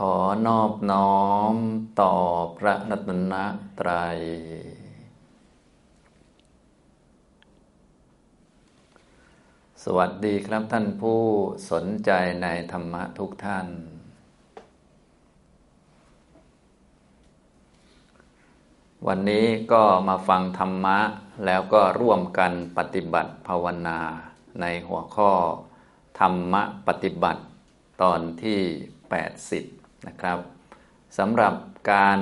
ขอนอบน้อมต่อพระนัตนตรัย สวัสดีครับท่านผู้สนใจในธรรมะทุกท่าน วันนี้ก็มาฟังธรรมะแล้วก็ร่วมกันปฏิบัติภาวนาในหัวข้อธรรมะปฏิบัติตอนที่ 80 นะครับสำหรับการ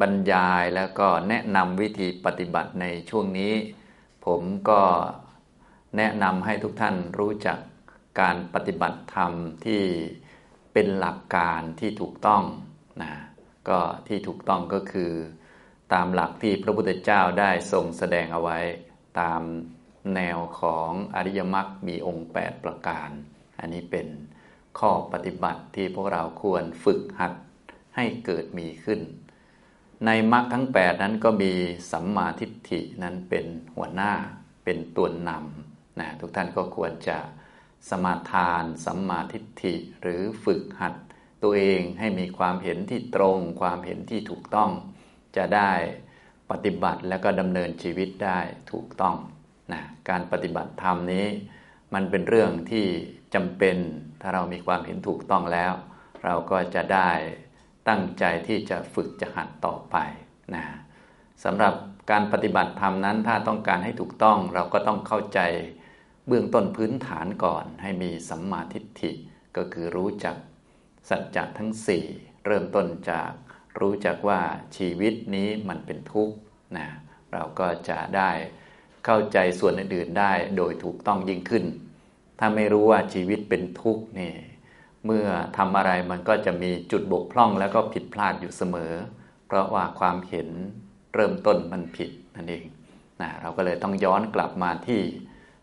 บรรยายแล้วก็แนะนำวิธีปฏิบัติในช่วงนี้ ผมก็แนะนำให้ทุกท่านรู้จักการปฏิบัติธรรมที่เป็นหลักการที่ถูกต้องนะก็ที่ถูกต้องก็คือ ตามหลักที่พระพุทธเจ้าได้ทรงแสดงเอาไว้ตามแนวของอริยมรรคมีองค์ 8 ประการ อันนี้เป็น ข้อปฏิบัติที่พวกเราควรฝึกหัดให้เกิดมีขึ้น ในมรรคทั้ง 8 นั้นก็มีสัมมาทิฏฐินั้นเป็นหัวหน้าเป็นตัวนำนะทุกท่านก็ควรจะสมาทาน สัมมาทิฏฐิหรือฝึกหัด ตัวเองให้มีความเห็นที่ตรง ความเห็นที่ถูกต้อง จะได้ปฏิบัติแล้วก็ดำเนินชีวิตได้ถูกต้องนะการปฏิบัติธรรมนี้ มันเป็นเรื่องที่ จำเป็นถ้าเรามีความเห็นถูกต้องแล้ว เราก็จะได้ตั้งใจที่จะฝึกจะหัดต่อไปนะสำหรับการปฏิบัติธรรมนั้นถ้าต้องการให้ถูกต้องเราก็ต้องเข้าใจเบื้องต้นพื้นฐานก่อน ให้มีสัมมาทิฏฐิก็คือรู้จักสัจจะทั้งสี่เริ่มต้นจากรู้จักว่าชีวิตนี้มันเป็นทุกข์นะเราก็จะได้เข้าใจส่วนอื่นๆได้โดยถูกต้องยิ่งขึ้น ถ้าไม่รู้ว่าชีวิตเป็นทุกข์นี่เมื่อทำอะไรมันก็จะมีจุดบกพร่องแล้วก็ผิดพลาดอยู่เสมอ เพราะว่าความเห็นเริ่มต้นมันผิดนั่นเองนะเราก็เลยต้องย้อนกลับมาที่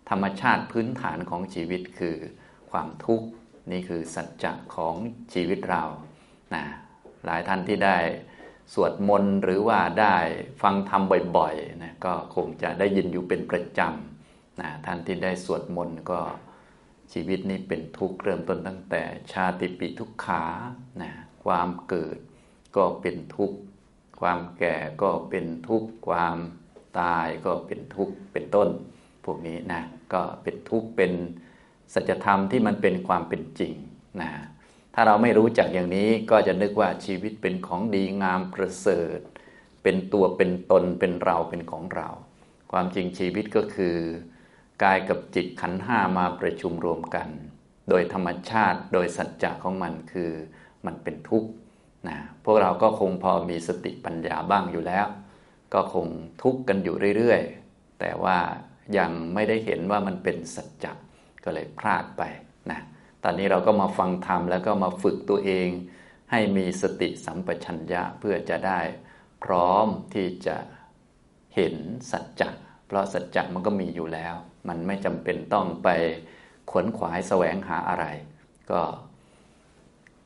ธรรมชาติพื้นฐานของชีวิตคือความทุกข์นี่คือสัจจะของชีวิตเรานะหลายท่านที่ได้สวดมนต์หรือว่าได้ฟังธรรมบ่อยๆนะก็คงจะได้ยินอยู่เป็นประจำนะท่านที่ได้สวดมนต์ก็ ชีวิตนี้เป็นทุกข์เริ่มต้นตั้งแต่ชาติปีทุกขานะความเกิดก็เป็นทุกข์ ความแก่ก็เป็นทุกข์ ความตายก็เป็นทุกข์ เป็นต้น พวกนี้นะก็เป็นทุกข์เป็นสัจธรรมที่มันเป็นความเป็นจริงนะถ้าเราไม่รู้จักอย่างนี้ก็จะนึกว่าชีวิตเป็นของดีงามประเสริฐ เป็นตัวเป็นตนเป็นเราเป็นของเรา ความจริงชีวิตก็คือ กายกับจิตขันห้ามาประชุมรวมกัน โดยธรรมชาติโดยสัจจะของมันคือมันเป็นทุกข์นะพวกเราก็คงพอมีสติปัญญาบ้างอยู่แล้ว ก็คงทุกข์กันอยู่เรื่อยๆ แต่ว่ายังไม่ได้เห็นว่ามันเป็นสัจจะก็เลยพลาดไปนะตอนนี้เราก็มาฟังธรรมแล้วก็มาฝึกตัวเอง ให้มีสติสัมปชัญญะเพื่อจะได้ พร้อมที่จะเห็นสัจจะ เพราะสัจจะมันก็มีอยู่แล้ว มันไม่จำเป็นต้องไปขวนขวายแสวงหาอะไร ก็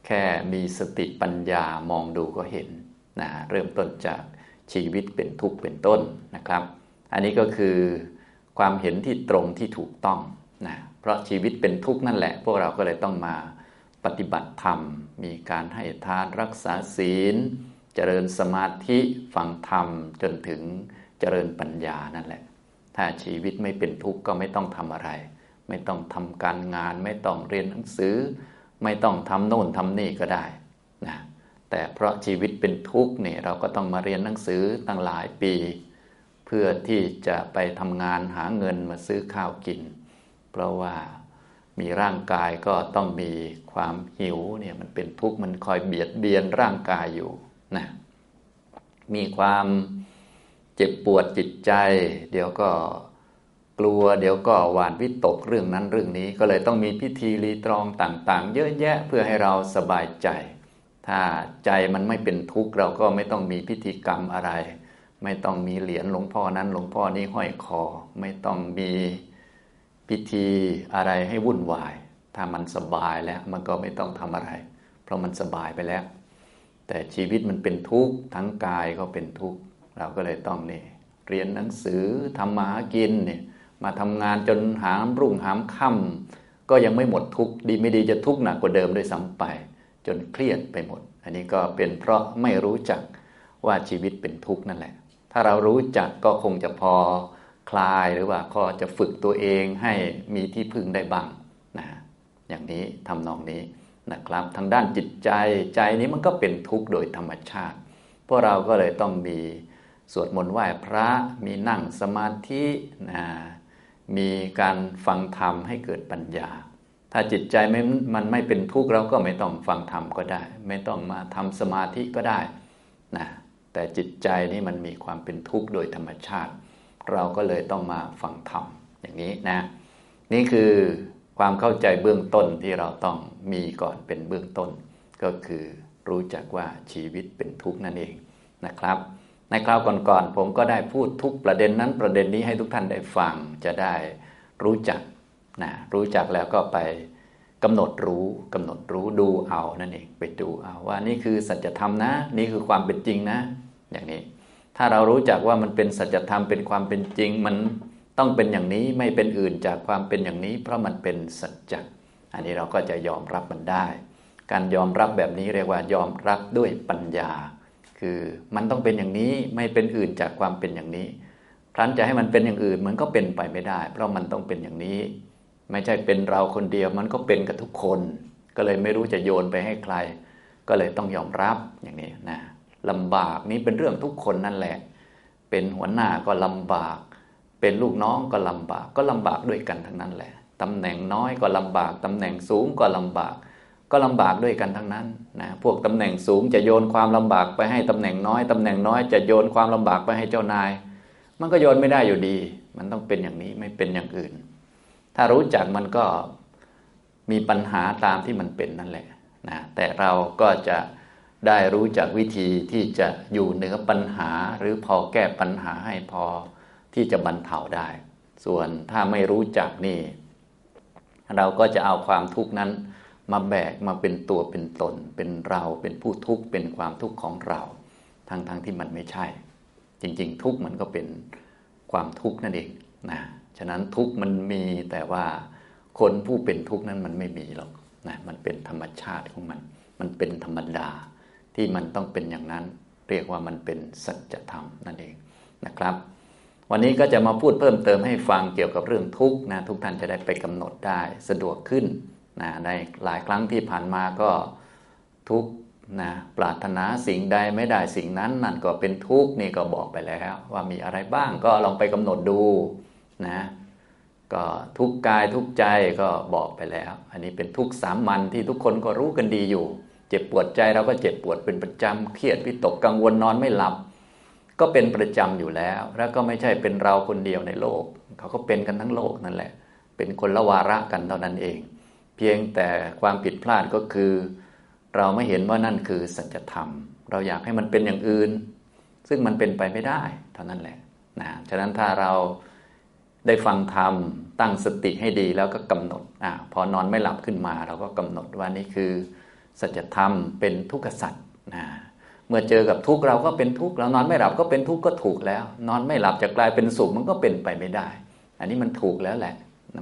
แค่มีสติปัญญามองดูก็เห็นนะเริ่มต้นจากชีวิตเป็นทุกข์เป็นต้นนะครับ อันนี้ก็คือความเห็นที่ตรงที่ถูกต้องนะเพราะชีวิตเป็นทุกข์นั่นแหละ พวกเราก็เลยต้องมาปฏิบัติธรรม มีการให้ทานรักษาศีล เจริญสมาธิฟังธรรมจนถึงเจริญปัญญานั่นแหละ ถ้าชีวิตไม่เป็นทุกข์ก็ไม่ต้องทำอะไร ไม่ต้องทำการงาน ไม่ต้องเรียนหนังสือ ไม่ต้องทำโน่นทำนี่ก็ได้นะแต่เพราะชีวิตเป็นทุกข์เนี่ยเราก็ต้องมาเรียนหนังสือตั้งหลายปี เพื่อที่จะไปทำงานหาเงินมาซื้อข้าวกิน เพราะว่ามีร่างกายก็ต้องมีความหิวเนี่ยมันเป็นทุกข์มันคอยเบียดเบียนร่างกายอยู่นะมีความ เจ็บปวดจิตใจ เดี๋ยวก็กลัว เดี๋ยวก็หวานวิตกเรื่องนั้นเรื่องนี้ ก็เลยต้องมีพิธีรีตรองต่างๆ เยอะแยะเพื่อให้เราสบายใจ ถ้าใจมันไม่เป็นทุกข์เราก็ไม่ต้องมีพิธีกรรมอะไร ไม่ต้องมีเหรียญหลวงพ่อนั้นหลวงพ่อนี้ห้อยคอ ไม่ต้องมีพิธีอะไรให้วุ่นวาย ถ้ามันสบายแล้วมันก็ไม่ต้องทำอะไร เพราะมันสบายไปแล้ว แต่ชีวิตมันเป็นทุกข์ทั้งกายก็เป็นทุกข์ เราก็เลยต้องเนี่ยเรียนหนังสือทำมาหากินเนี่ยมาทำงานจนหามรุ่งหามค่ำก็ยังไม่หมดทุกดีไม่ดีจะทุกหนักกว่าเดิมด้วยซ้ำไป จนเครียดไปหมด อันนี้ก็เป็นเพราะไม่รู้จักว่าชีวิตเป็นทุกข์นั่นแหละ ถ้าเรารู้จักก็คงจะพอคลายหรือว่าก็จะฝึกตัวเองให้มีที่พึ่งได้บ้างนะอย่างนี้ทำนองนี้นะครับ ทางด้านจิตใจใจนี้มันก็เป็นทุกข์โดยธรรมชาติ พวกเราก็เลยต้องมี สวดมนต์ไหว้พระมีนั่งสมาธินะมีการฟังธรรมให้เกิดปัญญา ถ้าจิตใจไม่มันไม่เป็นทุกข์เราก็ไม่ต้องฟังธรรมก็ได้ ไม่ต้องมาทำสมาธิก็ได้นะแต่จิตใจนี่มันมีความเป็นทุกข์โดยธรรมชาติ เราก็เลยต้องมาฟังธรรมอย่างนี้นะ นี่คือความเข้าใจเบื้องต้นที่เราต้องมีก่อนเป็นเบื้องต้น ก็คือรู้จักว่าชีวิตเป็นทุกข์นั่นเองนะครับ ในคราวก่อนๆผมก็ได้พูดทุกประเด็นนั้นประเด็นนี้ให้ทุกท่านได้ฟังจะได้รู้จักนะรู้จักแล้วก็ไปกำหนดรู้กำหนดรู้ดูเอานั่นเองไปดูเอาว่านี่คือสัจธรรมนะ นี่คือความเป็นจริงนะ อย่างนี้ ถ้าเรารู้จักว่ามันเป็นสัจธรรมเป็นความเป็นจริง มันต้องเป็นอย่างนี้ไม่เป็นอื่นจากความเป็นอย่างนี้ เพราะมันเป็นสัจจะอันนี้เราก็จะยอมรับมันได้ การยอมรับแบบนี้เรียกว่ายอมรับด้วยปัญญา คือมันต้องเป็นอย่างนี้ไม่เป็นอื่นจากความเป็นอย่างนี้ครั้นจะให้มันเป็นอย่างอื่นมันก็เป็นไปไม่ได้ เพราะมันต้องเป็นอย่างนี้ ไม่ใช่เป็นเราคนเดียวมันก็เป็นกับทุกคน ก็เลยไม่รู้จะโยนไปให้ใคร ก็เลยต้องยอมรับอย่างนี้นะลำบากนี้เป็นเรื่องทุกคนนั่นแหละ เป็นหัวหน้าก็ลำบาก เป็นลูกน้องก็ลำบาก ก็ลำบากด้วยกันทั้งนั้นแหละตำแหน่งน้อยก็ลำบากตำแหน่งสูงก็ลำบาก ก็ลำบากด้วยกันทั้งนั้นนะพวกตำแหน่งสูงจะโยนความลำบากไปให้ตำแหน่งน้อยตำแหน่งน้อยจะโยนความลำบากไปให้เจ้านาย มันก็โยนไม่ได้อยู่ดี มันต้องเป็นอย่างนี้ไม่เป็นอย่างอื่น ถ้ารู้จักมันก็มีปัญหาตามที่มันเป็นนั่นแหละนะแต่เราก็จะได้รู้จักวิธีที่จะอยู่เหนือปัญหาหรือพอแก้ปัญหาให้พอที่จะบรรเทาได้ ส่วนถ้าไม่รู้จักนี่ เราก็จะเอาความทุกข์นั้น มาแบกมาเป็นตัวเป็นตน เป็นเราเป็นผู้ทุกข์เป็นความทุกข์ของเราทั้งๆทที่มันไม่ใช่ จริง ๆ ทุกข์มันก็เป็นความทุกข์นั่นเองนะฉะนั้นทุกข์มันมีแต่ว่าคนผู้เป็นทุกข์นั้นมันไม่มีหรอกนะมันเป็นธรรมชาติของมัน มันเป็นธรรมดาที่มันต้องเป็นอย่างนั้น เรียกว่ามันเป็นสัจธรรมนั่นเองนะครับ วันนี้ก็จะมาพูดเพิ่มเติมให้ฟังเกี่ยวกับเรื่องทุกข์นะทุกท่านจะได้ไปกำหนดได้สะดวกขึ้น นะในหลายครั้งที่ผ่านมาก็ทุกนะปรารถนาสิ่งใดไม่ได้สิ่งนั้นนั่นก็เป็นทุกข์นี่ก็บอกไปแล้ว ว่ามีอะไรบ้างก็ลองไปกำหนดดูนะก็ทุกกายทุกใจก็บอกไปแล้ว อันนี้เป็นทุกสามัญที่ทุกคนก็รู้กันดีอยู่ เจ็บปวดใจเราก็เจ็บปวดเป็นประจำเครียดวิตกกังวลนอนไม่หลับ ก็เป็นประจำอยู่แล้ว แล้วก็ไม่ใช่เป็นเราคนเดียวในโลก เขาก็เป็นกันทั้งโลกนั่นแหละ เป็นคนละวาระกันเท่านั้นเอง เพียงแต่ความผิดพลาดก็คือ เราไม่เห็นว่านั่นคือสัจธรรม เราอยากให้มันเป็นอย่างอื่น ซึ่งมันเป็นไปไม่ได้ เท่านั้นแหละนะฉะนั้นถ้าเราได้ฟังธรรมตั้งสติให้ดีแล้วก็กำหนดอ่าพอนอนไม่หลับขึ้นมา เราก็กำหนดว่านี่คือสัจธรรมเป็นทุกขสัจนะเมื่อเจอกับทุกข์เราก็เป็นทุกข์เรานอนไม่หลับก็เป็นทุกข์ก็ถูกแล้ว นอนไม่หลับจะกลายเป็นสุขมันก็เป็นไปไม่ได้ อันนี้มันถูกแล้วแหละ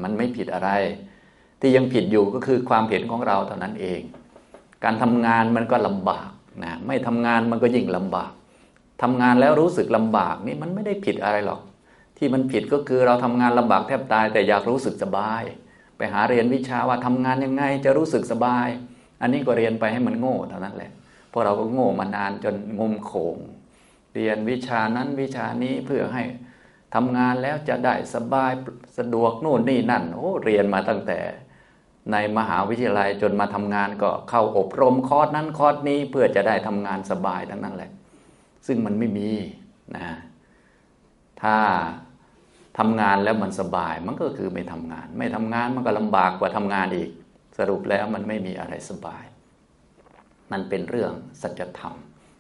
มันไม่ผิดอะไร ที่ยังผิดอยู่ก็คือความเห็นของเราเท่านั้นเอง การทำงานมันก็ลำบากนะไม่ทำงานมันก็ยิ่งลำบากทำงานแล้วรู้สึกลำบากนี่มันไม่ได้ผิดอะไรหรอก ที่มันผิดก็คือเราทำงานลำบากแทบตาย แต่อยากรู้สึกสบาย ไปหาเรียนวิชาว่าทำงานยังไงจะรู้สึกสบาย อันนี้ก็เรียนไปให้มันโง่เท่านั้นแหละพราะเราก็โง่มานานจนงมโขงเรียนวิชานั้นวิชานี้เพื่อให้ทำงานแล้วจะได้สบายสะดวกโน่นนี่นั่น โอ้เรียนมาตั้งแต่ ในมหาวิทยาลัยจนมาทำงานก็เข้าอบรมคอร์สนั้นคอร์สนี้เพื่อจะได้ทำงานสบายทั้งนั้นแหละ ซึ่งมันไม่มีนะถ้าทำงานแล้วมันสบายมันก็คือไม่ทำงาน ไม่ทำงานมันก็ลำบากกว่าทำงานอีก สรุปแล้วมันไม่มีอะไรสบาย มันเป็นเรื่องสัจธรรม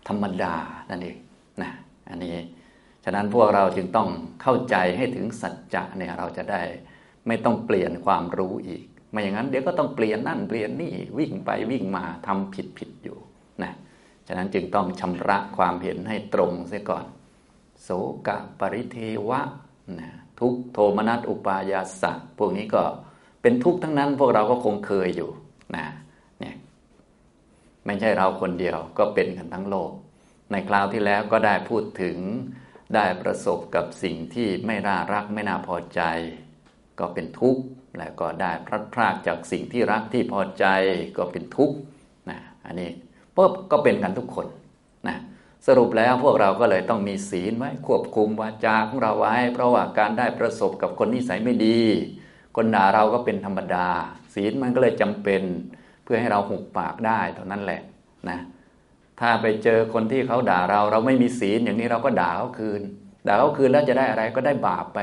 ธรรมดานั่นเองนะอันนี้ฉะนั้นพวกเราจึงต้องเข้าใจให้ถึงสัจจะเนี่ยเราจะได้ไม่ต้องเปลี่ยนความรู้อีก ไม่อย่างนั้นเดี๋ยวก็ต้องเปลี่ยนนั่นเปลี่ยนนี่วิ่งไปวิ่งมาทำผิดผิดอยู่นะฉะนั้นจึงต้องชำระความเห็นให้ตรงเสียก่อน โสกะปริเทวะนะทุกโทมนัสอุปายาสะพวกนี้ก็เป็นทุกข์ทั้งนั้น พวกเราก็คงเคยอยู่นะเนี่ยไม่ใช่เราคนเดียวก็เป็นกันทั้งโลก ในคราวที่แล้วก็ได้พูดถึงได้ประสบกับสิ่งที่ไม่น่ารักไม่น่าพอใจ ก็เป็นทุกข์ แล้วก็ได้พลัดพรากจากสิ่งที่รักที่พอใจก็เป็นทุกข์นะอันนี้ปุ๊บก็เป็นกันทุกคนนะสรุปแล้วพวกเราก็เลยต้องมีศีลไว้ควบคุมวาจาของเราไว้ เพราะว่าการได้ประสบกับคนนิสัยไม่ดี คนด่าเราก็เป็นธรรมดา ศีลมันก็เลยจำเป็นเพื่อให้เราหุบปากได้เท่านั้นแหละนะถ้าไปเจอคนที่เขาด่าเราเราไม่มีศีลอย่างนี้เราก็ด่าเขาคืน ด่าเขาคืนแล้วจะได้อะไรก็ได้บาปไป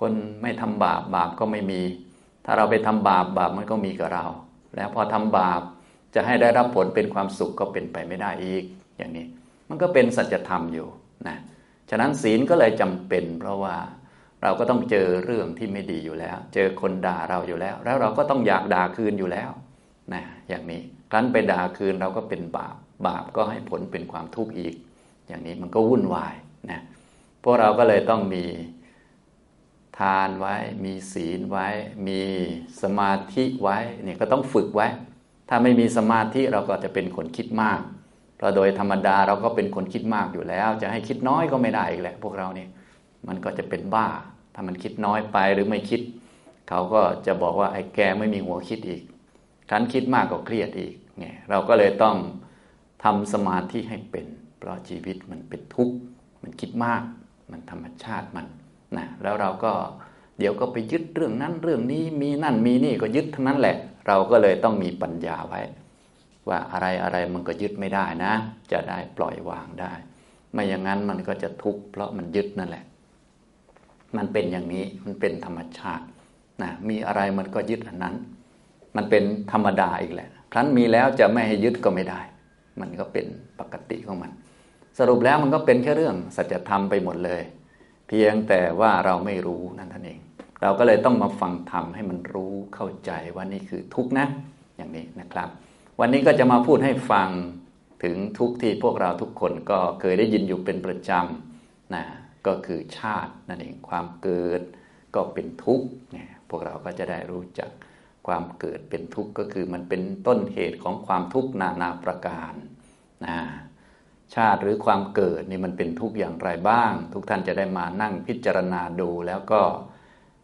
คนไม่ทำบาปบาปก็ไม่มี ถ้าเราไปทำบาปบาปมันก็มีกับเรา แล้วพอทำบาปจะให้ได้รับผลเป็นความสุขก็เป็นไปไม่ได้อีกอย่างนี้ มันก็เป็นสัจธรรมอยู่นะฉะนั้นศีลก็เลยจำเป็น เพราะว่าเราก็ต้องเจอเรื่องที่ไม่ดีอยู่แล้ว เจอคนด่าเราอยู่แล้ว แล้วเราก็ต้องอยากด่าคืนอยู่แล้วนะอย่างนี้ครั้นไปด่าคืนเราก็เป็นบาปบาปก็ให้ผลเป็นความทุกข์อีก อย่างนี้มันก็วุ่นวายนะพวกเราก็เลยต้องมี ทานไว้ มีศีลไว้ มีสมาธิไว้เนี่ยก็ต้องฝึกไว้ ถ้าไม่มีสมาธิเราก็จะเป็นคนคิดมากเพราะโดยธรรมดาเราก็เป็นคนคิดมากอยู่แล้ว จะให้คิดน้อยก็ไม่ได้อีกแหละพวกเราเนี่ยมันก็จะเป็นบ้า ถ้ามันคิดน้อยไปหรือไม่คิด เขาก็จะบอกว่าไอ้แกไม่มีหัวคิดอีกฉันคิดมากก็เครียดอีกไงเราก็เลยต้องทำสมาธิให้เป็น เพราะชีวิตมันเป็นทุกข์มันคิดมาก มันธรรมชาติมัน นะแล้วเราก็เดี๋ยวก็ไปยึดเรื่องนั้นเรื่องนี้มีนั่นมีนี่ก็ยึดทั้งนั้นแหละ เราก็เลยต้องมีปัญญาไว้ ว่าอะไรอะไรมันก็ยึดไม่ได้นะ จะได้ปล่อยวางได้ ไม่อย่างนั้นมันก็จะทุกข์เพราะมันยึดนั่นแหละ มันเป็นอย่างนี้มันเป็นธรรมชาตินะมีอะไรมันก็ยึดอันนั้น มันเป็นธรรมดาอีกแหละ ครั้นมีแล้วจะไม่ให้ยึดก็ไม่ได้ มันก็เป็นปกติของมัน สรุปแล้วมันก็เป็นแค่เรื่องสัจธรรมไปหมดเลย เพียงแต่ว่าเราไม่รู้นั่นท่านเอง เราก็เลยต้องมาฟังธรรมให้มันรู้เข้าใจว่านี่คือทุกข์นะอย่างนี้นะครับ วันนี้ก็จะมาพูดให้ฟังถึงทุกข์ที่พวกเราทุกคนก็เคยได้ยินอยู่เป็นประจำนะก็คือชาตินั่นเองความเกิดก็เป็นทุกข์เนี่ยพวกเราก็จะได้รู้จักความเกิดเป็นทุกข์ก็คือมันเป็นต้นเหตุของความทุกข์นานาประการนะ ชาติหรือความเกิดนี่มันเป็นทุกข์อย่างไรบ้าง ทุกท่านจะได้มานั่งพิจารณาดูแล้วก็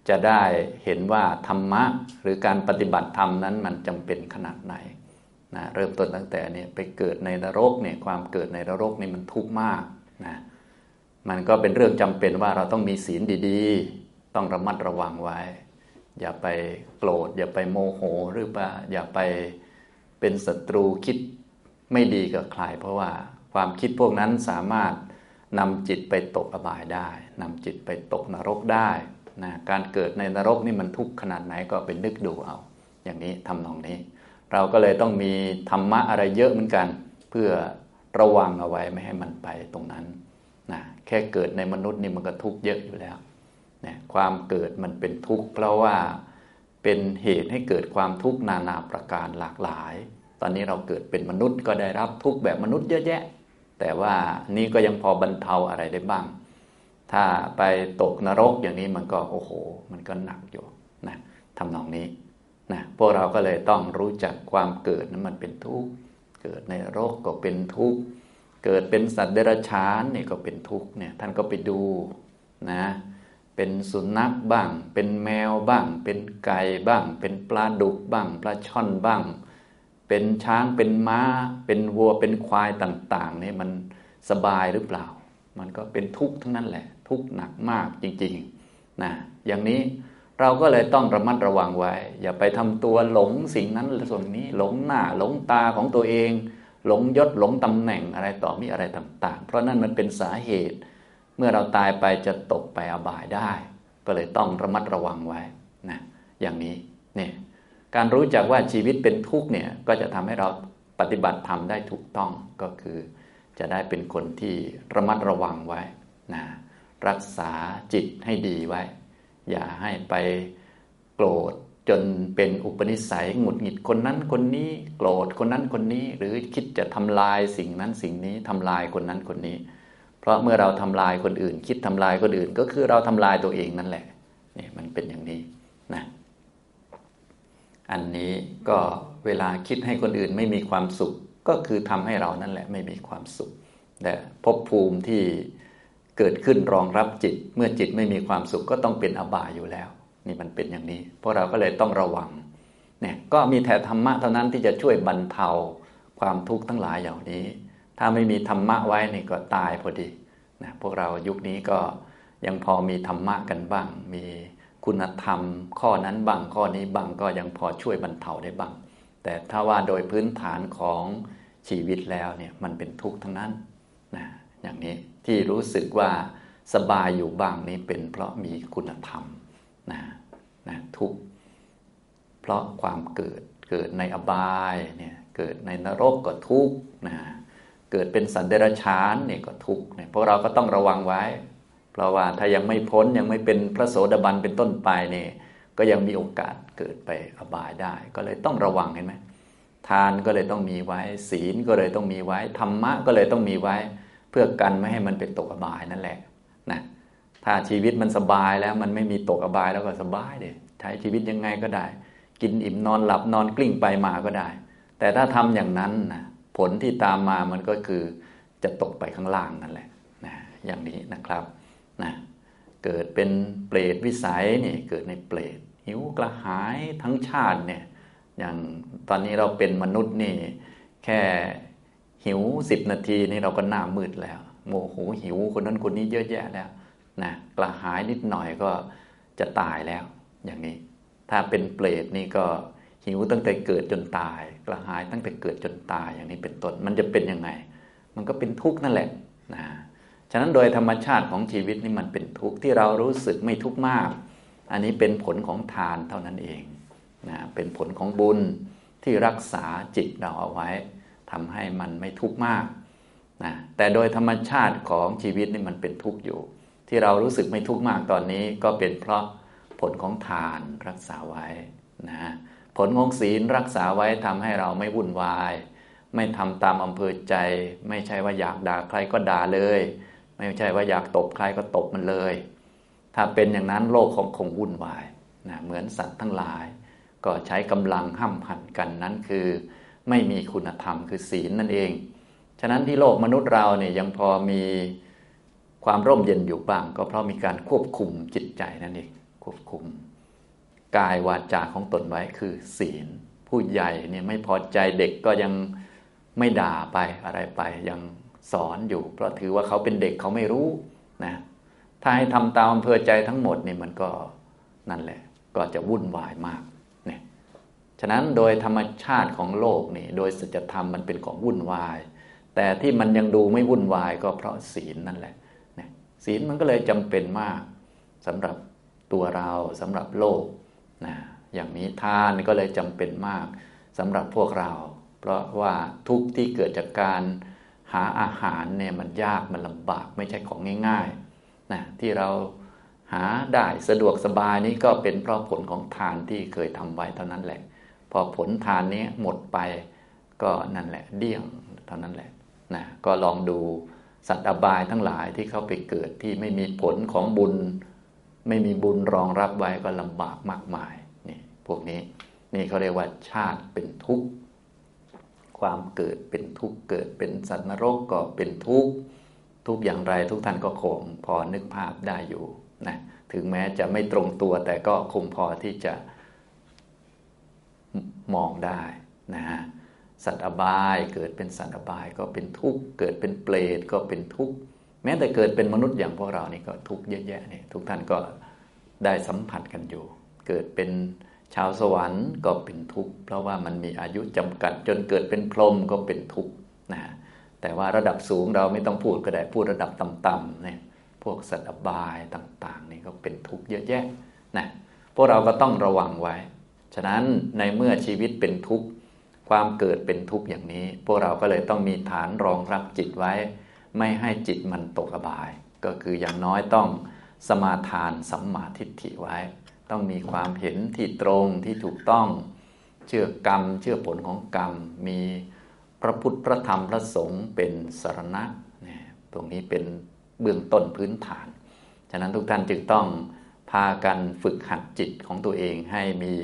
จะได้เห็นว่าธรรมะหรือการปฏิบัติธรรมนั้นมันจำเป็นขนาดไหนนะเริ่มต้นตั้งแต่เนี่ยไปเกิดในนรกเนี่ยความเกิดในนรกนี่มันทุกข์มากนะมันก็เป็นเรื่องจำเป็นว่าเราต้องมีศีลดีๆ ต้องระมัดระวังไว้ อย่าไปโกรธ อย่าไปโมโหหรือว่าอย่าไปเป็นศัตรูคิดไม่ดีกับใครเพราะว่า ความคิดพวกนั้นสามารถนำจิตไปตกอบายได้นำจิตไปตกนรกได้นะการเกิดในนรกนี่มันทุกข์ขนาดไหนก็เป็นนึกดูเอา อย่างนี้ทำนองนี้ เราก็เลยต้องมีธรรมะอะไรเยอะเหมือนกัน เพื่อระวังเอาไว้ไม่ให้มันไปตรงนั้นนะแค่เกิดในมนุษย์นี่มันก็ทุกข์เยอะอยู่แล้วนะความเกิดมันเป็นทุกข์เพราะว่าเป็นเหตุให้เกิดความทุกข์นานาประการหลากหลาย ตอนนี้เราเกิดเป็นมนุษย์ก็ได้รับทุกข์แบบมนุษย์เยอะแยะ แต่ว่านี่ก็ยังพอบรรเทาอะไรได้บ้าง ถ้าไปตกนรกอย่างนี้มันก็โอ้โห มันก็หนักอยู่นะทำนองนี้นะพวกเราก็เลยต้องรู้จักความเกิดนั้นมันเป็นทุกข์เกิดในโรคก็เป็นทุกข์เกิดเป็นสัตว์เดรัจฉานนี่ก็เป็นทุกข์เนี่ยท่านก็ไปดูนะเป็นสุนัขบ้าง เป็นแมวบ้าง เป็นไก่บ้าง เป็นปลาดุกบ้าง ปลาช่อนบ้าง เป็นช้างเป็นม้า เป็นวัวเป็นควายต่าง ๆ เนี่ยมันสบายหรือเปล่า มันก็เป็นทุกข์ทั้งนั้นแหละ ทุกข์หนักมากจริงๆนะอย่างนี้เราก็เลยต้องระมัดระวังไว้ อย่าไปทำตัวหลงสิ่งนั้นส่วนนี้หลงหน้าหลงตาของตัวเอง หลงยศหลงตำแหน่งอะไรต่อมีอะไรต่าง ๆ เพราะนั่นมันเป็นสาเหตุ เมื่อเราตายไปจะตกไปอบายได้ ก็เลยต้องระมัดระวังไว้นะอย่างนี้เนี่ย การรู้จักว่าชีวิตเป็นทุกข์เนี่ยก็จะทำให้เราปฏิบัติธรรมได้ถูกต้องก็คือจะได้เป็นคนที่ระมัดระวังไว้นะรักษาจิตให้ดีไว้ อย่าให้ไปโกรธจนเป็นอุปนิสัยหงุดหงิดคนนั้นคนนี้ โกรธคนนั้นคนนี้ หรือคิดจะทำลายสิ่งนั้นสิ่งนี้ทำลายคนนั้นคนนี้ เพราะเมื่อเราทำลายคนอื่น คิดทำลายคนอื่น ก็คือเราทำลายตัวเองนั่นแหละนี่มันเป็นอย่างนี้นะ อันนี้ก็เวลาคิดให้คนอื่นไม่มีความสุข ก็คือทำให้เรานั่นแหละไม่มีความสุขแต่ภพภูมิที่เกิดขึ้นรองรับจิต เมื่อจิตไม่มีความสุขก็ต้องเป็นอบายอยู่แล้ว นี่มันเป็นอย่างนี้พวกเราก็เลยต้องระวังเนี่ยก็มีแต่ธรรมะเท่านั้นที่จะช่วยบรรเทาความทุกข์ทั้งหลายอย่างนี้ ถ้าไม่มีธรรมะไว้นี่ก็ตายพอดีนะพวกเรายุคนี้ก็ยังพอมีธรรมะกันบ้างมี คุณธรรม ข้อนั้นบางข้อนี้บางก็ยังพอช่วยบรรเทาได้บ้าง แต่ถ้าว่าโดยพื้นฐานของชีวิตแล้วเนี่ยมันเป็นทุกข์ทั้งนั้นนะอย่างนี้ที่รู้สึกว่าสบายอยู่บ้างนี้เป็นเพราะมีคุณธรรมนะนะทุกข์เพราะความเกิดเกิดในอบายเนี่ยเกิดในนรกก็ทุกข์นะเกิดเป็นสันเดรัจฉานเนี่ยก็ทุกข์เนี่ยพวกเราก็ต้องระวังไว้ เพราะว่าถ้ายังไม่พ้นยังไม่เป็นพระโสดาบันเป็นต้นไปนี่ก็ยังมีโอกาสเกิดไปอบายได้ ก็เลยต้องระวังเห็นไหมทานก็เลยต้องมีไว้ ศีลก็เลยต้องมีไว้ธรรมะก็เลยต้องมีไว้ เพื่อกันไม่ให้มันเป็นตกอบายนั่นแหละนะถ้าชีวิตมันสบายแล้วมันไม่มีตกอบายแล้วก็สบายเดยใช้ชีวิตยังไงก็ได้ กินอิ่มนอนหลับนอนกลิ้งไปมาก็ได้ แต่ถ้าทำอย่างนั้นนะผลที่ตามมามันก็คือจะตกไปข้างล่างนั่นแหละนะอย่างนี้นะครับ นะเกิดเป็นเปรตวิสัยนี่เกิดในเปรตหิวกระหายทั้งชาติเนี่ยอย่างตอนนี้เราเป็นมนุษย์นี่แค่หิวสิบนาทีนี่เราก็หน้ามืดแล้วโมโหหิวคนนั้นคนนี้เยอะแยะแล้วนะกระหายนิดหน่อยก็จะตายแล้ว อย่างนี้ ถ้าเป็นเปรตนี่ก็หิวตั้งแต่เกิดจนตาย กระหายตั้งแต่เกิดจนตายอย่างนี้เป็นต้นมันจะเป็นยังไง มันก็เป็นทุกข์นั่นแหละนะ ฉะนั้นโดยธรรมชาติของชีวิตนี่มันเป็นทุกข์ที่เรารู้สึกไม่ทุกข์มาก อันนี้เป็นผลของทานเท่านั้นเองนะเป็นผลของบุญที่รักษาจิตเราเอาไว้ทำให้มันไม่ทุกข์มากนะแต่โดยธรรมชาติของชีวิตนี่มันเป็นทุกข์อยู่ ที่เรารู้สึกไม่ทุกข์มากตอนนี้ก็เป็นเพราะผลของทานรักษาไว้นะผลของศีลรักษาไว้ทำให้เราไม่วุ่นวาย ไม่ทำตามอำเภอใจ ไม่ใช่ว่าอยากด่าใครก็ด่าเลย ไม่ใช่ว่าอยากตบใครก็ตบมันเลย ถ้าเป็นอย่างนั้นโลกคงคงวุ่นวายนะเหมือนสัตว์ทั้งหลาย ก็ใช้กำลังห้ำหันกันนั้นคือ ไม่มีคุณธรรมคือศีลนั่นเอง ฉะนั้นที่โลกมนุษย์เราเนี่ยยังพอมีความร่มเย็นอยู่บ้าง ก็เพราะมีการควบคุมจิตใจนั่นเองควบคุม กายวาจาของตนไว้คือศีล ผู้ใหญ่เนี่ยไม่พอใจเด็กก็ยังไม่ด่าไปอะไรไปยัง สอนอยู่ เพราะถือว่าเขาเป็นเด็กเขาไม่รู้นะถ้าให้ทำตามอำเภอใจทั้งหมดนี่มันก็นั่นแหละ ก็จะวุ่นวายมากเนี่ยฉะนั้นโดยธรรมชาติของโลกนี่โดยสัจธรรมมันเป็นของวุ่นวาย แต่ที่มันยังดูไม่วุ่นวายก็เพราะศีลนั่นแหละเนี่ยศีลมันก็เลยจำเป็นมากสำหรับตัวเราสำหรับโลกนะอย่างนี้ทานก็เลยจำเป็นมากสำหรับพวกเรา เพราะว่าทุกที่เกิดจากการ หาอาหารเนี่ยมันยากมันลำบากไม่ใช่ของง่ายๆนะที่เราหาได้สะดวกสบายนี้ก็เป็นเพราะผลของทานที่เคยทำไว้เท่านั้นแหละ พอผลทานนี้หมดไปก็นั่นแหละเดี่ยงเท่านั้นแหละนะก็ลองดูสัตว์อบายทั้งหลายที่เขาไปเกิดที่ไม่มีผลของบุญ ไม่มีบุญรองรับไว้ก็ลำบากมากมายนี่พวกนี้นี่เขาเรียกว่าชาติเป็นทุกข์ ความเกิดเป็นทุกข์เกิดเป็นสัตว์นรกก็เป็นทุกข์ทุกอย่างไรทุกท่านก็คงพอนึกภาพได้อยู่นะถึงแม้จะไม่ตรงตัวแต่ก็คงพอที่จะมองได้นะฮะสัตว์อบายเกิดเป็นสัตว์อบายก็เป็นทุกข์เกิดเป็นเปรตก็เป็นทุกข์แม้แต่เกิดเป็นมนุษย์อย่างพวกเรานี่ก็ทุกข์เยอะแยะนี่ทุกท่านก็ได้สัมผัสกันอยู่ เกิดเป็น ชาวสวรรค์ก็เป็นทุกข์เพราะว่ามันมีอายุจำกัดจนเกิดเป็นพรหมก็เป็นทุกข์นะแต่ว่าระดับสูงเราไม่ต้องพูดก็ได้พูดระดับต่ำๆเนี่ยพวกสัตว์บายต่าง ๆ นี่ก็เป็นทุกข์เยอะแยะนะพวกเราก็ต้องระวังไว้ ฉะนั้นในเมื่อชีวิตเป็นทุกข์ความเกิดเป็นทุกข์อย่างนี้ พวกเราก็เลยต้องมีฐานรองรับจิตไว้ ไม่ให้จิตมันตกอบาย ก็คืออย่างน้อยต้องสมาทานสัมมาทิฏฐิไว้ ต้องมีความเห็นที่ตรงที่ถูกต้อง เชื่อกรรม เชื่อผลของกรรม มีพระพุทธพระธรรมพระสงฆ์เป็นสารณะเนี่ยตรงนี้เป็นเบื้องต้นพื้นฐาน ฉะนั้นทุกท่านจึงต้องพากันฝึกหัดจิตของตัวเองให้มี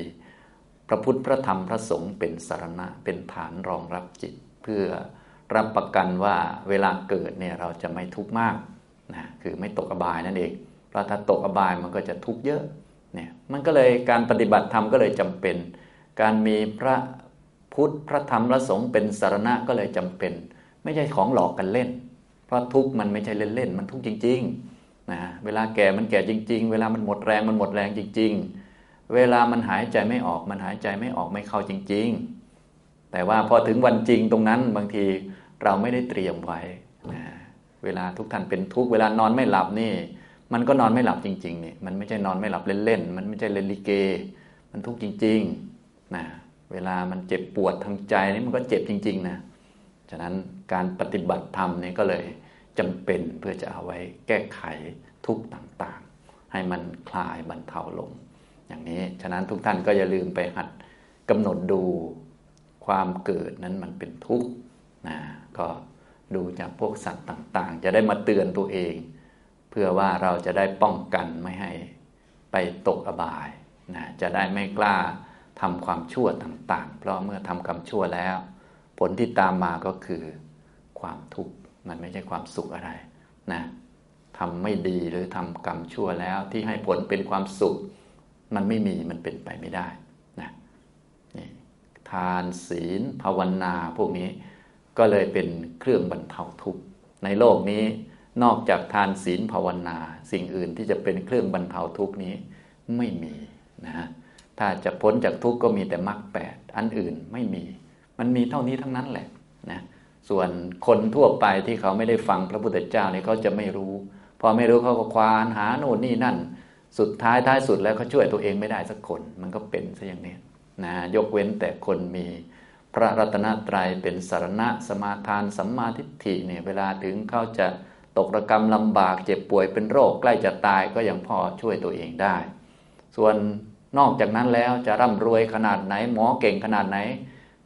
พระพุทธพระธรรมพระสงฆ์เป็นสารณะเป็นฐานรองรับจิต เพื่อรับประกันว่าเวลาเกิดเนี่ยเราจะไม่ทุกข์มากนะคือไม่ตกอบายนั่นเองเพราะถ้าตกอบายมันก็จะทุกข์เยอะ เนี่ยมันก็เลยการปฏิบัติธรรมก็เลยจำเป็น การมีพระพุทธพระธรรมพระสงฆ์เป็นสารณะก็เลยจำเป็น ไม่ใช่ของหลอกกันเล่น เพราะทุกข์มันไม่ใช่เล่นๆมันทุกข์จริงๆนะเวลาแก่มันแก่จริง ๆ เวลามันหมดแรงมันหมดแรงจริง ๆ เวลามันหายใจไม่ออกมันหายใจไม่ออกไม่เข้าจริง ๆ แต่ว่าพอถึงวันจริงตรงนั้นบางทีเราไม่ได้เตรียมไว้นะเวลาทุกท่านเป็นทุกข์เวลานอนไม่หลับนี่ มันก็นอนไม่หลับจริงๆเนี่ยมันไม่ใช่นอนไม่หลับเล่นๆ มันไม่ใช่เล่นลิเก มันทุกข์จริงๆนะเวลามันเจ็บปวดทางใจนี่มันก็เจ็บจริง ๆ นะ ฉะนั้นการปฏิบัติธรรมนี่ก็เลยจำเป็นเพื่อจะเอาไว้แก้ไขทุกข์ต่างๆ ให้มันคลายบรรเทาลง อย่างนี้ ฉะนั้นทุกท่านก็อย่าลืมไปหัดกำหนดดูความเกิดนั้นมันเป็นทุกข์นะก็ดูจากพวกสัตว์ต่างๆ จะได้มาเตือนตัวเอง เพื่อว่าเราจะได้ป้องกันไม่ให้ไปตกอบายนะจะได้ไม่กล้าทำความชั่วต่าง ๆ เพราะเมื่อทำกรรมชั่วแล้ว ผลที่ตามมาก็คือความทุกข์มันไม่ใช่ความสุขอะไรนะทำไม่ดีหรือทำกรรมชั่วแล้วที่ให้ผลเป็นความสุข มันไม่มีมันเป็นไปไม่ได้นะนี่ทานศีลภาวนาพวกนี้ก็เลยเป็นเครื่องบรรเทาทุกข์ในโลกนี้ นอกจากทานศีลภาวนา สิ่งอื่นที่จะเป็นเครื่องบรรเทาทุกนี้ไม่มีนะถ้าจะพ้นจากทุกข์ก็มีแต่มรรคแปดอันอื่นไม่มี มันมีเท่านี้ทั้งนั้นแหละนะส่วนคนทั่วไปที่เขาไม่ได้ฟังพระพุทธเจ้านี่เขาจะไม่รู้ พอไม่รู้เขาก็ควานหาโน่นนี่นั่น สุดท้ายท้ายสุดแล้วเขาช่วยตัวเองไม่ได้สักคน มันก็เป็นซะอย่างนี้นะยกเว้นแต่คนมีพระรัตนตรัยเป็นสารณะสมาทานสัมมาทิฏฐิเนี่ยเวลาถึงเขาจะ ตกระกรรมลำบากเจ็บป่วยเป็นโรคใกล้จะตายก็ยังพอช่วยตัวเองได้ ส่วนนอกจากนั้นแล้วจะร่ำรวยขนาดไหน หมอเก่งขนาดไหน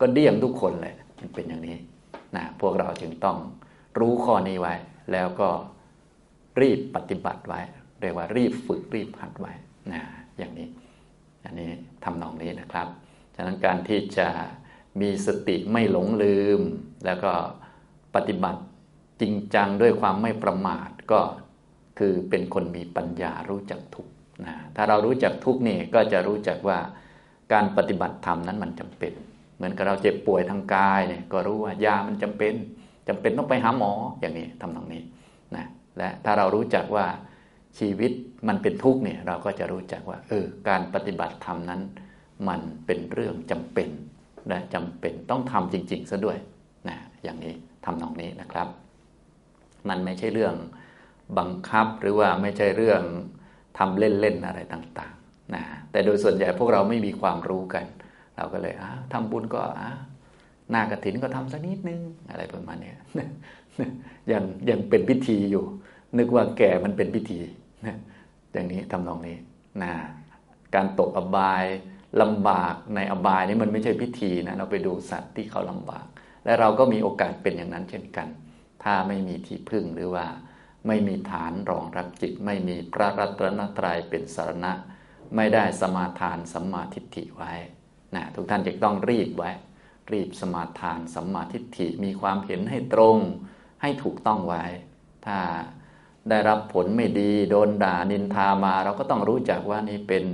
ก็เดี่ยงทุกคนเลยมันเป็นอย่างนี้นะพวกเราจึงต้องรู้ข้อนี้ไว้ แล้วก็รีบปฏิบัติไว้ เรียกว่ารีบฝึกรีบหัดไว้นะอย่างนี้ อันนี้ทำนองนี้นะครับฉะนั้นการที่จะมีสติไม่หลงลืม แล้วก็ปฏิบัติ จริงจังด้วยความไม่ประมาทก็คือเป็นคนมีปัญญารู้จักทุกนะถ้าเรารู้จักทุกนี่ก็จะรู้จักว่าการปฏิบัติธรรมนั้นมันจำเป็น เหมือนกับเราเจ็บป่วยทางกายเนี่ยก็รู้ว่ายามันจำเป็นจำเป็นต้องไปหาหมออย่างนี้ทำตรงนี้นะและถ้าเรารู้จักว่าชีวิตมันเป็นทุกข์เนี่ยเราก็จะรู้จักว่าเออการปฏิบัติธรรมนั้น มันเป็นเรื่องจำเป็นและจำเป็นต้องทำจริงๆซะด้วยนะอย่างนี้ทำนองนี้นะครับ มันไม่ใช่เรื่องบังคับหรือว่าไม่ใช่เรื่องทำเล่นๆอะไรต่างๆนะแต่โดยส่วนใหญ่พวกเราไม่มีความรู้กัน เราก็เลยทำบุญก็หน้ากระถินก็ทำสักนิดนึงอะไรประมาณนี้ยังยังเป็นพิธีอยู่ นึกว่าแก่มันเป็นพิธีอย่างนี้ทำนองนี้นะการตกอบายลำบากในอบายนี้มันไม่ใช่พิธีนะเราไปดูสัตว์ที่เขาลำบาก และเราก็มีโอกาสเป็นอย่างนั้นเช่นกัน ถ้าไม่มีที่พึ่งหรือว่า ไม่มีฐานรองรับจิต ไม่มีพระรัตนตรัยเป็นสารณะ ไม่ได้สมาทานสัมมาทิฏฐิไว้นะทุกท่านจะต้องรีบไว้ รีบสมาทานสัมมาทิฏฐิมีความเห็นให้ตรง ให้ถูกต้องไว้ ถ้าได้รับผลไม่ดีโดนด่านินทามา เราก็ต้องรู้จักว่านี่เป็น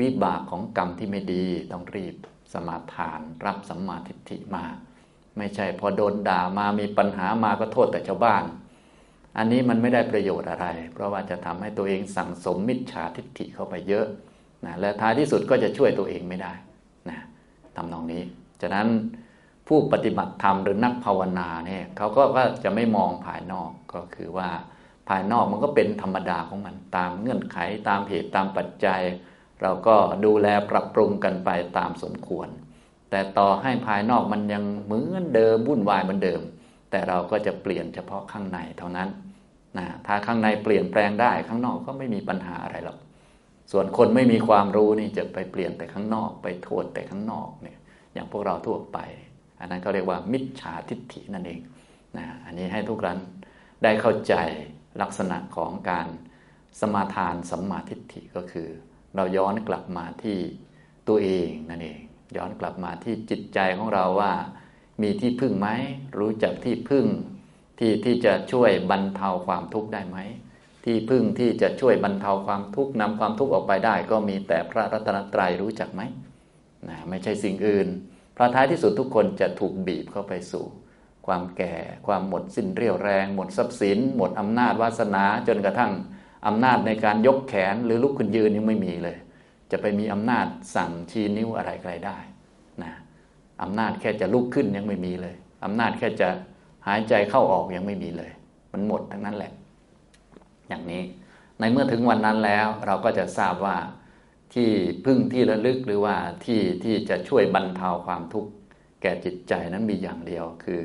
วิบากของกรรมที่ไม่ดี ต้องรีบสมาทาน รับสัมมาทิฏฐิมา ไม่ใช่ พอโดนด่ามามีปัญหามาก็โทษแต่ชาวบ้าน อันนี้มันไม่ได้ประโยชน์อะไร เพราะว่าจะทำให้ตัวเองสั่งสมมิจฉาทิฏฐิเข้าไปเยอะนะและท้ายที่สุดก็จะช่วยตัวเองไม่ได้นะทำนองนี้ ฉะนั้นผู้ปฏิบัติธรรมหรือนักภาวนาเนี่ยเขาก็จะไม่มองภายนอกก็คือว่าภายนอกมันก็เป็นธรรมดาของมันตามเงื่อนไขตามเหตุตามปัจจัย เราก็ดูแลปรับปรุงกันไปตามสมควร แต่ต่อให้ภายนอกมันยังเหมือนเดิมวุ่นวายเหมือนเดิม แต่เราก็จะเปลี่ยนเฉพาะข้างในเท่านั้นนะถ้าข้างในเปลี่ยนแปลงได้ข้างนอกก็ไม่มีปัญหาอะไรหรอกส่วนคนไม่มีความรู้นี่จะไปเปลี่ยนแต่ข้างนอกไปโทษแต่ข้างนอกเนี่ยอย่างพวกเราทั่วไป อันนั้นเขาเรียกว่ามิจฉาทิฏฐินั่นเองนะอันนี้ให้ทุกท่านได้เข้าใจลักษณะของการสมาทานสัมมาทิฏฐิก็คือ เราย้อนกลับมาที่ตัวเองนั่นเอง ย้อนกลับมาที่จิตใจของเราว่า มีที่พึ่งไหมรู้จักที่พึ่งที่ที่จะช่วยบรรเทาความทุกข์ได้ไหมที่พึ่งที่จะช่วยบรรเทาความทุกข์นำความทุกข์ออกไปได้ ก็มีแต่พระรัตนตรัยรู้จักไหมนะไม่ใช่สิ่งอื่น เพราะท้ายที่สุดทุกคนจะถูกบีบเข้าไปสู่ ความแก่ความหมดสิ้นเรี่ยวแรง หมดทรัพย์สิน หมดอำนาจวาสนาจนกระทั่งอำนาจในการยกแขนหรือลุกขึ้นยืนยังไม่มีเลย จะไปมีอำนาจสั่งชี้นิ้วอะไรใครได้นะอำนาจแค่จะลุกขึ้นยังไม่มีเลยอำนาจแค่จะหายใจเข้าออกยังไม่มีเลย มันหมดทั้งนั้นแหละ อย่างนี้ในเมื่อถึงวันนั้นแล้วเราก็จะทราบว่าที่พึ่งที่ระลึกหรือว่าที่ที่จะช่วยบรรเทาความทุกข์แก่จิตใจนั้นมีอย่างเดียวคือ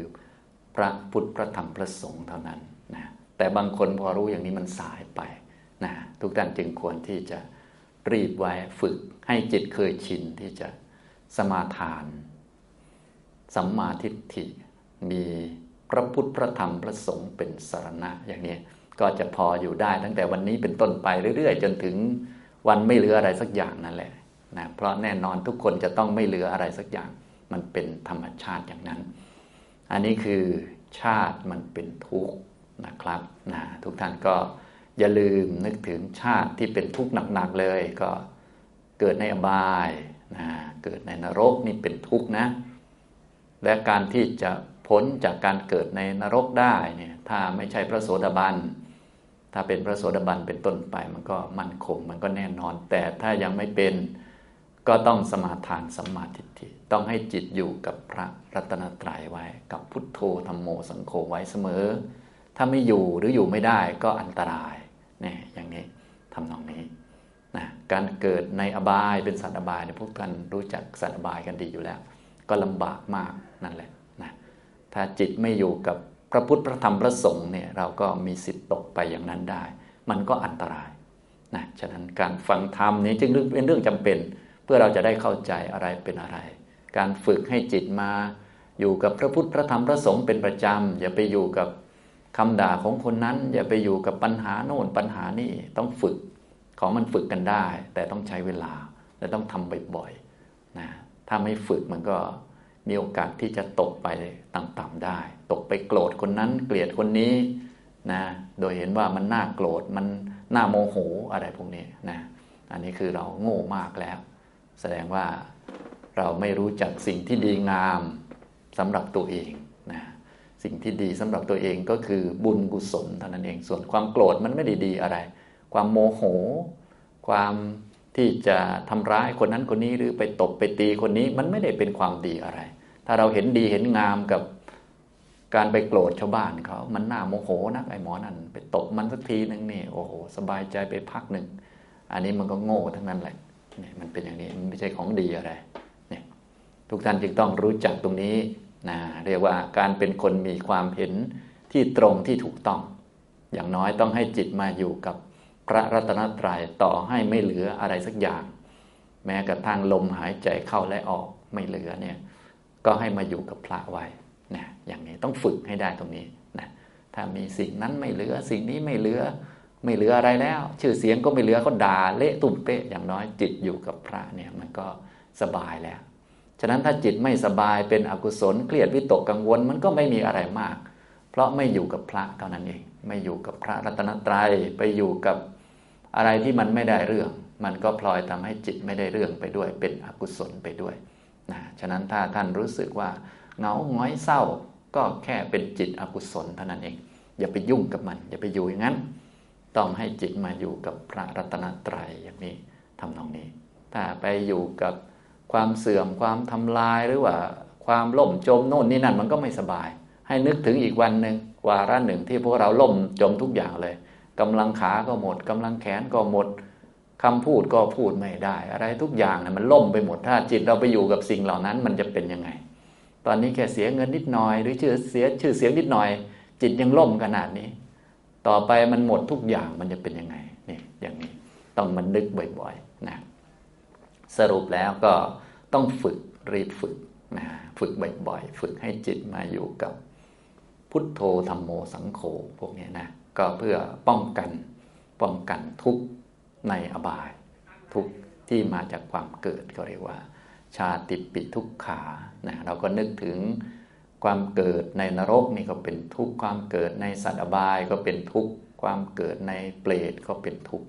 พระพุทธพระธรรมพระสงฆ์เท่านั้นนะแต่บางคนพอรู้อย่างนี้มันสายไปนะทุกท่านจึงควรที่จะ รีบไว้ฝึกให้จิตเคยชินที่จะสมาทาน สัมมาทิฏฐิ มีพระพุทธพระธรรมพระสงฆ์เป็นสารณะ อย่างนี้ก็จะพออยู่ได้ตั้งแต่วันนี้เป็นต้นไปเรื่อย ๆ จนถึงวันไม่เหลืออะไรสักอย่างนั่นแหละนะเพราะแน่นอนทุกคนจะต้องไม่เหลืออะไรสักอย่าง มันเป็นธรรมชาติอย่างนั้น อันนี้คือชาติมันเป็นทุกข์นะครับนะทุกท่านก็ อย่าลืมนึกถึงชาติที่เป็นทุกข์หนักๆเลย ก็เกิดในอบายนะเกิดในนรกนี่เป็นทุกข์นะ และการที่จะพ้นจากการเกิดในนรกได้เนี่ยถ้าไม่ใช่พระโสดาบัน ถ้าเป็นพระโสดาบันเป็นต้นไปมันก็มั่นคงมันก็แน่นอน แต่ถ้ายังไม่เป็นก็ต้องสมาทานสมาทิฏฐิต้องให้จิตอยู่กับพระรัตนตรัยไว้ กับพุทโธธรรมโมสังโฆไว้เสมอ ถ้าไม่อยู่หรืออยู่ไม่ได้ก็อันตราย นี่ยอย่างนี้ทำนองนี้นะการเกิดในอบายเป็นสัตว์อบายเนี่ยพวกท่านรู้จักสัตว์อบายกันดีอยู่แล้ว ก็ลำบากมากนั่นแหละนะถ้าจิตไม่อยู่กับพระพุทธพระธรรมพระสงฆ์เนี่ยเราก็มีสิทธิ์ตกไปอย่างนั้นได้ มันก็อันตรายนะฉะนั้นการฟังธรรมนี้จึงเป็นเรื่องจำเป็น เพื่อเราจะได้เข้าใจอะไรเป็นอะไร การฝึกให้จิตมาอยู่กับพระพุทธพระธรรมพระสงฆ์เป็นประจำอย่าไปอยู่กับ คำด่าของคนนั้น อย่าไปอยู่กับปัญหาโน่นปัญหานี่ต้องฝึกของมันฝึกกันได้ แต่ต้องใช้เวลาและต้องทำบ่อยๆนะถ้าไม่ฝึกมันก็มีโอกาสที่จะตกไปต่ำๆได้ ตกไปโกรธคนนั้นเกลียดคนนี้นะโดยเห็นว่ามันน่าโกรธมันน่าโมโหอะไรพวกนี้นะอันนี้คือเราโง่มากแล้ว แสดงว่าเราไม่รู้จักสิ่งที่ดีงามสำหรับตัวเอง สิ่งที่ดีสำหรับตัวเองก็คือบุญกุศลเท่านั้นเอง ส่วนความโกรธมันไม่ได้ดีอะไร ความโมโห ความที่จะทำร้ายคนนั้นคนนี้หรือไปตบไปตีคนนี้มันไม่ได้เป็นความดีอะไร ถ้าเราเห็นดีเห็นงามกับการไปโกรธชาวบ้านเขามันน่าโมโหนักไอ้หมอนั่นไปตบมันสักทีหนึ่งนี่โอ้โหสบายใจไปพักหนึ่ง อันนี้มันก็โง่ทั้งนั้นแหละเนี่ยมันเป็นอย่างนี้มันไม่ใช่ของดีอะไรเนี่ยทุกท่านจึงต้องรู้จักตรงนี้ นะเรียกว่าการเป็นคนมีความเห็นที่ตรงที่ถูกต้อง อย่างน้อยต้องให้จิตมาอยู่กับพระรัตนตรัยต่อให้ไม่เหลืออะไรสักอย่าง แม้กระทั่งลมหายใจเข้าและออกไม่เหลือเนี่ยก็ให้มาอยู่กับพระไว้นะอย่างนี้ต้องฝึกให้ได้ตรงนี้นะถ้ามีสิ่งนั้นไม่เหลือสิ่งนี้ไม่เหลือไม่เหลืออะไรแล้ว ชื่อเสียงก็ไม่เหลือเขาด่าเละตุ่มเปะอย่างน้อยจิตอยู่กับพระเนี่ยมันก็สบายแล้ว ฉะนั้นถ้าจิตไม่สบายเป็นอกุศลเครียดวิตกกังวลมันก็ไม่มีอะไรมาก เพราะไม่อยู่กับพระเท่านั้นเอง ไม่อยู่กับพระรัตนตรัยไปอยู่กับอะไรที่มันไม่ได้เรื่อง มันก็พลอยทำให้จิตไม่ได้เรื่องไปด้วย เป็นอกุศลไปด้วยนะฉะนั้นถ้าท่านรู้สึกว่าเหงาหงอยเศร้าก็แค่เป็นจิตอกุศลเท่านั้นเอง อย่าไปยุ่งกับมัน อย่าไปอยู่อย่างนั้น ต้องให้จิตมาอยู่กับพระรัตนตรัยอย่างนี้ทำนองนี้ ถ้าไปอยู่กับ ความเสื่อมความทำลายหรือว่า ความล่มจมโน่นนี่นั่นมันก็ไม่สบาย ให้นึกถึงอีกวันหนึ่งวาระหนึ่งที่พวกเราล่มจมทุกอย่างเลยกำลังขาก็หมดกำลังแขนก็หมดคำพูดก็พูดไม่ได้ อะไรทุกอย่างนะมันล่มไปหมดถ้าจิตเราไปอยู่กับสิ่งเหล่านั้นมันจะเป็นยังไง ตอนนี้แค่เสียเงินนิดหน่อย หรือชื่อเสียชื่อเสียงนิดหน่อย จิตยังล่มขนาดนี้ ต่อไปมันหมดทุกอย่างมันจะเป็นยังไงนี่อย่างนี้ต้องมันนึกบ่อยๆ สรุปแล้วก็ต้องฝึกรีบฝึกนะฝึกบ่อยๆ ฝึกให้จิตมาอยู่กับพุทโธธรรมโมสังโฆพวกนี้นะก็เพื่อป้องกันป้องกันทุกในอบาย ทุกที่มาจากความเกิดก็เรียกว่า ชาติปิทุกขานะเราก็นึกถึงความเกิดในนรกนี่ก็เป็นทุกข์ความเกิดในสัตว์อบายก็เป็นทุกข์ความเกิดในเปรตก็เป็นทุกข์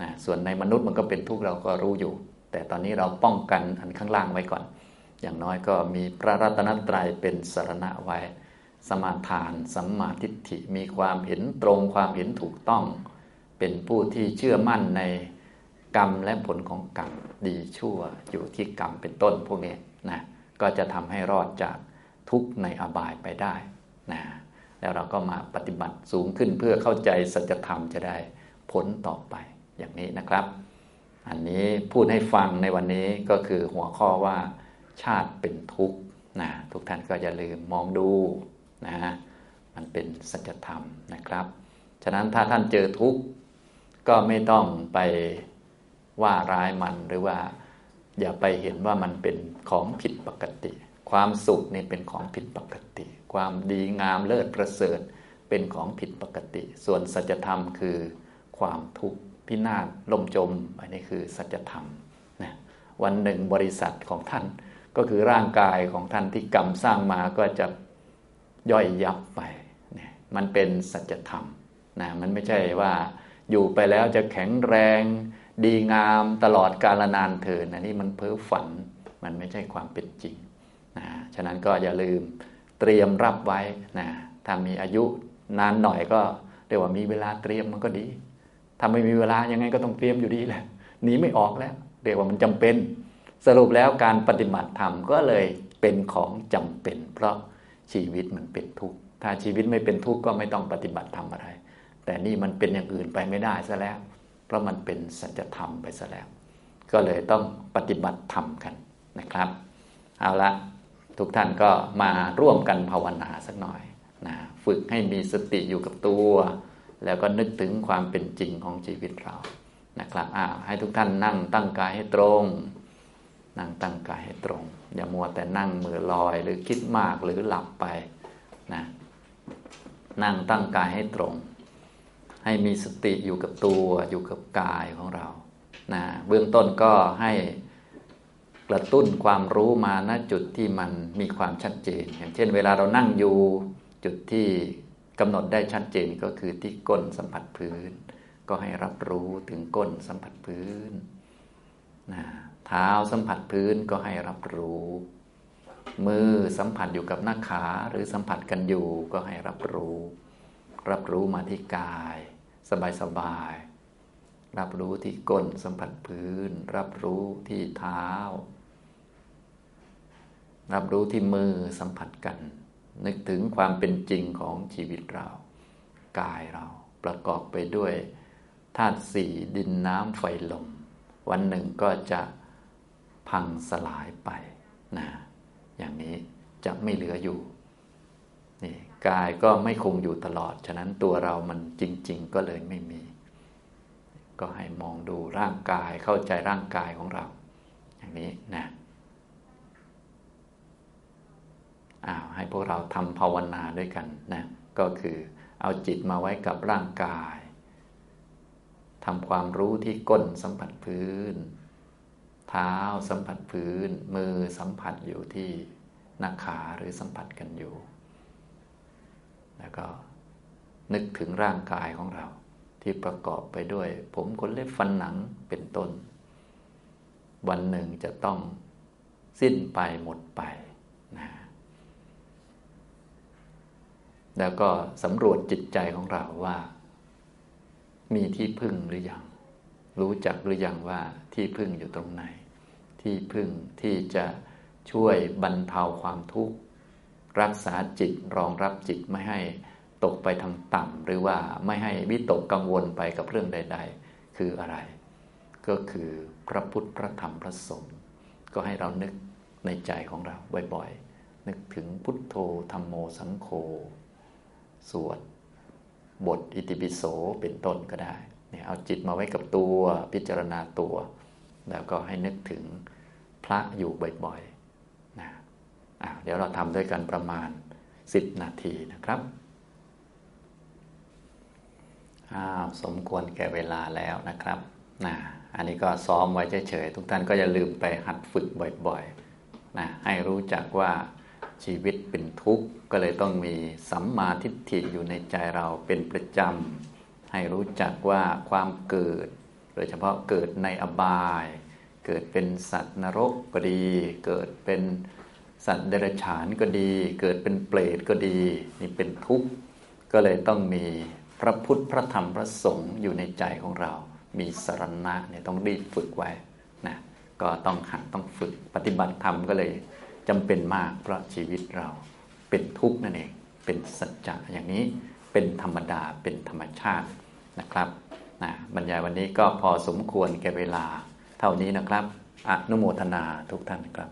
นะส่วนในมนุษย์มันก็เป็นทุกข์เราก็รู้อยู่ แต่ตอนนี้เราป้องกันอันข้างล่างไว้ก่อน อย่างน้อยก็มีพระรัตนตรัยเป็นสารณะไว้ สมาทาน สัมมาทิฏฐิ มีความเห็นตรงความเห็นถูกต้อง เป็นผู้ที่เชื่อมั่นในกรรมและผลของกรรมดีชั่วอยู่ที่กรรมเป็นต้นพวกนี้นะก็จะทำให้รอดจากทุกข์ในอบายไปได้นะแล้วเราก็มาปฏิบัติสูงขึ้นเพื่อเข้าใจสัจธรรมจะได้ผลต่อไปอย่างนี้นะครับ อันนี้พูดให้ฟังในวันนี้ก็คือหัวข้อว่าชาติเป็นทุกข์นะทุกท่านก็อย่าลืมมองดูนะมันเป็นสัจธรรมนะครับ ฉะนั้นถ้าท่านเจอทุกข์ก็ไม่ต้องไปว่าร้ายมันหรือว่า อย่าไปเห็นว่ามันเป็นของผิดปกติ ความสุขนี่เป็นของผิดปกติ ความดีงามเลิศประเสริฐเป็นของผิดปกติ ส่วนสัจธรรมคือความทุกข์ พินาศล่มจม อันนี้คือสัจธรรมนะวันหนึ่งบริษัทของท่านก็คือร่างกายของท่านที่กรรมสร้างมาก็จะย่อยยับไปเนี่ยมันเป็นสัจธรรมนะมันไม่ใช่ว่าอยู่ไปแล้วจะแข็งแรง ดีงามตลอดกาลนานเถิดนะนี่มันเพ้อฝันมันไม่ใช่ความเป็นจริงนะฉะนั้นก็อย่าลืมเตรียมรับไว้นะถ้ามีอายุนานหน่อยก็เรียกว่ามีเวลาเตรียมมันก็ดี ถ้าไม่มีเวลายังไงก็ต้องเตรียมอยู่ดีแหละหนีไม่ออกแล้วเรียกว่ามันจำเป็น สรุปแล้วการปฏิบัติธรรมก็เลยเป็นของจำเป็น เพราะชีวิตมันเป็นทุกข์ถ้าชีวิตไม่เป็นทุกข์ก็ไม่ต้องปฏิบัติธรรมอะไร แต่นี่มันเป็นอย่างอื่นไปไม่ได้ซะแล้ว เพราะมันเป็นสัจธรรมไปซะแล้ว ก็เลยต้องปฏิบัติธรรมกันนะครับ เอาละทุกท่านก็มาร่วมกันภาวนาสักหน่อยนะฝึกให้มีสติอยู่กับตัว แล้วก็นึกถึงความเป็นจริงของชีวิตเรานะครับอ้าวให้ทุกท่านนั่งตั้งกายให้ตรง นั่งตั้งกายให้ตรง อย่ามัวแต่นั่งมือลอยหรือคิดมากหรือหลับไปนะนั่งตั้งกายให้ตรง ให้มีสติอยู่กับตัวอยู่กับกายของเรานะเบื้องต้นก็ให้กระตุ้นความรู้มาณจุดที่มันมีความชัดเจน อย่างเช่น เวลาเรานั่งอยู่จุดที่ กำหนดได้ชัดเจนก็คือที่ก้นสัมผัสพื้น ก็ให้รับรู้ถึงก้นสัมผัสพื้นนะเท้าสัมผัสพื้นก็ให้รับรู้ มือสัมผัสอยู่กับหน้าขาหรือสัมผัสกันอยู่ก็ให้รับรู้ รับรู้มาที่กาย สบายสบาย รับรู้ที่ก้นสัมผัสพื้น รับรู้ที่เท้า รับรู้ที่มือสัมผัสกัน นึกถึงความเป็นจริงของชีวิตเรา กายเราประกอบไปด้วยธาตุสี่ดินน้ำไฟลม วันหนึ่งก็จะพังสลายไปนะอย่างนี้จะไม่เหลืออยู่นี่กายก็ไม่คงอยู่ตลอด ฉะนั้นตัวเรามันจริง ๆ ก็เลยไม่มี ก็ให้มองดูร่างกายเข้าใจร่างกายของเรา อย่างนี้นะ อ้าวให้พวกเราทำภาวนาด้วยกันนะก็คือเอาจิตมาไว้กับร่างกายทำความรู้ที่ก้นสัมผัสพื้น เท้าสัมผัสพื้น มือสัมผัสอยู่ที่หน้าขาหรือสัมผัสกันอยู่ แล้วก็นึกถึงร่างกายของเราที่ประกอบไปด้วย ผมขนเล็บฟันหนังเป็นต้น วันหนึ่งจะต้องสิ้นไปหมดไปนะ แล้วก็สำรวจจิตใจของเราว่า มีที่พึ่งหรือยัง รู้จักหรือยังว่าที่พึ่งอยู่ตรงไหน ที่พึ่งที่จะช่วยบรรเทาความทุกข์ รักษาจิตรองรับจิตไม่ให้ตกไปทางต่ำหรือว่าไม่ให้วิตกกังวลไปกับเรื่องใด ๆ คืออะไร ก็คือพระพุทธพระธรรมพระสงฆ์ก็ให้เรานึกในใจของเราบ่อยๆ นึกถึงพุทโธธรรมโมสังโฆ สวดบทอิติปิโสเป็นต้นก็ได้เนี่ยเอาจิตมาไว้กับตัวพิจารณาตัว แล้วก็ให้นึกถึงพระอยู่บ่อยๆนะเดี๋ยวเราทำด้วยกันประมาณ 10 นาทีนะครับอ้าวสมควรแก่เวลาแล้วนะครับนะอันนี้ก็ซ้อมไว้เฉยๆทุกท่านก็อย่าลืมไปหัดฝึกบ่อยๆนะให้รู้จักว่า ชีวิตเป็นทุกข์ก็เลยต้องมีสัมมาทิฏฐิอยู่ในใจเราเป็นประจำ ให้รู้จักว่าความเกิด โดยเฉพาะเกิดในอบาย เกิดเป็นสัตว์นรกก็ดี เกิดเป็นสัตว์เดรัจฉานก็ดี เกิดเป็นเปรตก็ดีนี่เป็นทุกข์ก็เลยต้องมีพระพุทธพระธรรมพระสงฆ์อยู่ในใจของเรา มีสรณะเนี่ยต้องรีบฝึกไว้นะก็ต้องหัดต้องฝึกปฏิบัติธรรมก็เลย จำเป็นมากเพราะชีวิตเราเป็นทุกข์นั่นเอง เป็นสัจจะอย่างนี้เป็นธรรมดาเป็นธรรมชาตินะครับนะบรรยายวันนี้ก็พอสมควรแก่เวลาเท่านี้นะครับ อนุโมทนาทุกท่านครับ